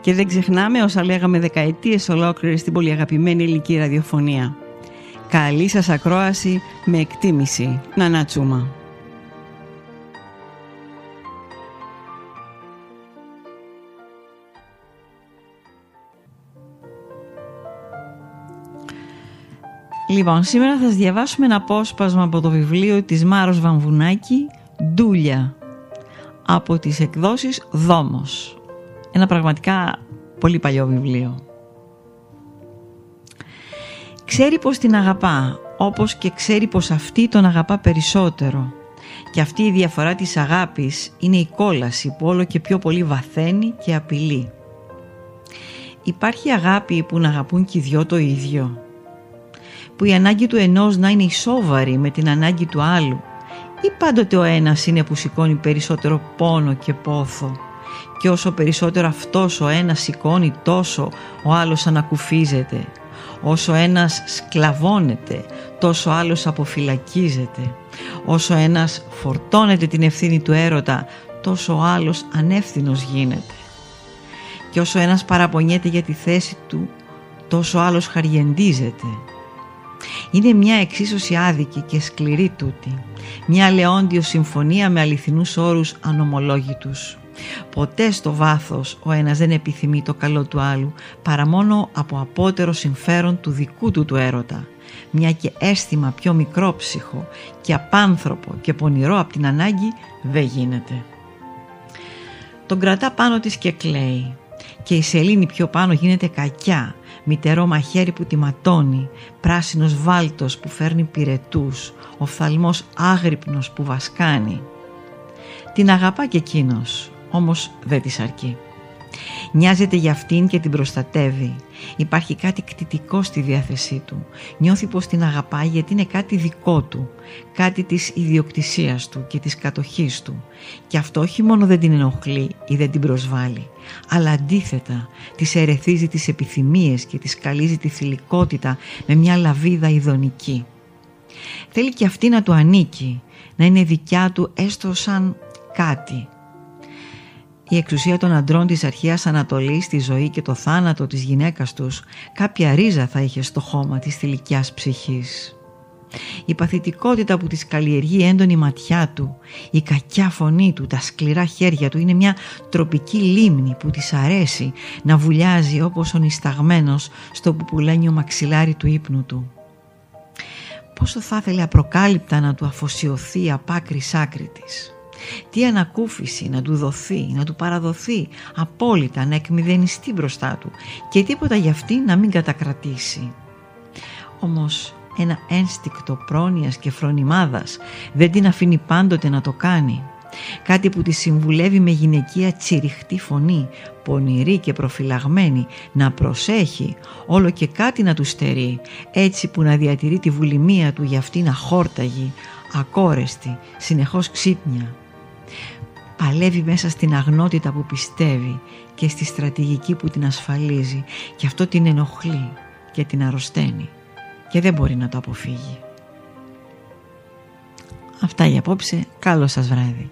Και δεν ξεχνάμε όσα λέγαμε δεκαετίες ολόκληρες στην πολύ αγαπημένη ελληνική ραδιοφωνία. Καλή σας ακρόαση με εκτίμηση. Να τσούμα. Λοιπόν, σήμερα θα σας διαβάσουμε ένα απόσπασμα από το βιβλίο της Μάρος Βαμβουνάκη «Ντούλια» από τις εκδόσεις «Δόμος». Ένα πραγματικά πολύ παλιό βιβλίο. Ξέρει πως την αγαπά, όπως και ξέρει πως αυτή τον αγαπά περισσότερο. Και αυτή η διαφορά της αγάπης είναι η κόλαση που όλο και πιο πολύ βαθαίνει και απειλεί. Υπάρχει αγάπη που να αγαπούν και οι δυο το ίδιο που η ανάγκη του ενός να είναι ισόβαρη με την ανάγκη του άλλου ή πάντοτε ο ένας είναι που σηκώνει περισσότερο πόνο και πόθο και όσο περισσότερο αυτός ο ένας σηκώνει τόσο ο άλλος ανακουφίζεται όσο ένας σκλαβώνεται τόσο άλλος αποφυλακίζεται όσο ένας φορτώνεται την ευθύνη του έρωτα τόσο ο άλλος ανεύθυνος γίνεται και όσο ένας παραπονιέται για τη θέση του τόσο άλλος χαριεντίζεται είναι μια εξίσωση άδικη και σκληρή τούτη. Μια λεόντιο συμφωνία με αληθινούς όρους ανομολόγητους. Ποτέ στο βάθος ο ένας δεν επιθυμεί το καλό του άλλου παρά μόνο από απότερο συμφέρον του δικού του του έρωτα. Μια και αίσθημα πιο μικρόψυχο και απάνθρωπο και πονηρό από την ανάγκη δεν γίνεται. Τον κρατά πάνω της και κλαίει και η σελήνη πιο πάνω γίνεται κακιά μητερό μαχαίρι που τη ματώνει, πράσινος βάλτος που φέρνει πυρετούς, οφθαλμός άγρυπνος που βασκάνει. Την αγαπά και εκείνος, όμως δεν της αρκεί. Νοιάζεται για αυτήν και την προστατεύει. Υπάρχει κάτι κτητικό στη διάθεσή του. Νιώθει πως την αγαπάει γιατί είναι κάτι δικό του. Κάτι της ιδιοκτησίας του και της κατοχής του. Και αυτό όχι μόνο δεν την ενοχλεί ή δεν την προσβάλλει, αλλά αντίθετα της ερεθίζει τις επιθυμίες και της καλίζει τη θηλυκότητα με μια λαβίδα ειδονική. Θέλει και αυτή να του ανήκει, να είναι δικιά του έστω σαν κάτι, η εξουσία των αντρών της αρχαίας Ανατολής, τη ζωή και το θάνατο της γυναίκας τους, κάποια ρίζα θα είχε στο χώμα της θηλυκιάς ψυχής. Η παθητικότητα που της καλλιεργεί έντονη ματιά του, η κακιά φωνή του, τα σκληρά χέρια του είναι μια τροπική λίμνη που της αρέσει να βουλιάζει όπως ο νησταγμένος στο πουπουλένιο μαξιλάρι του ύπνου του. Πόσο θα ήθελε απροκάλυπτα να του αφοσιωθεί απ' άκρη άκρη της τι ανακούφιση να του δοθεί, να του παραδοθεί απόλυτα, να εκμηδενιστεί μπροστά του και τίποτα για αυτή να μην κατακρατήσει. Όμως ένα ένστικτο πρόνοιας και φρονιμάδας δεν την αφήνει πάντοτε να το κάνει. Κάτι που τη συμβουλεύει με γυναικεία τσιριχτή φωνή, πονηρή και προφυλαγμένη, να προσέχει, όλο και κάτι να του στερεί, έτσι που να διατηρεί τη βουλημία του για αυτήν αχόρταγη, ακόρεστη, συνεχώς ξύπνια παλεύει μέσα στην αγνότητα που πιστεύει και στη στρατηγική που την ασφαλίζει και αυτό την ενοχλεί και την αρρωσταίνει και δεν μπορεί να το αποφύγει. Αυτά για απόψε. Καλό σας βράδυ.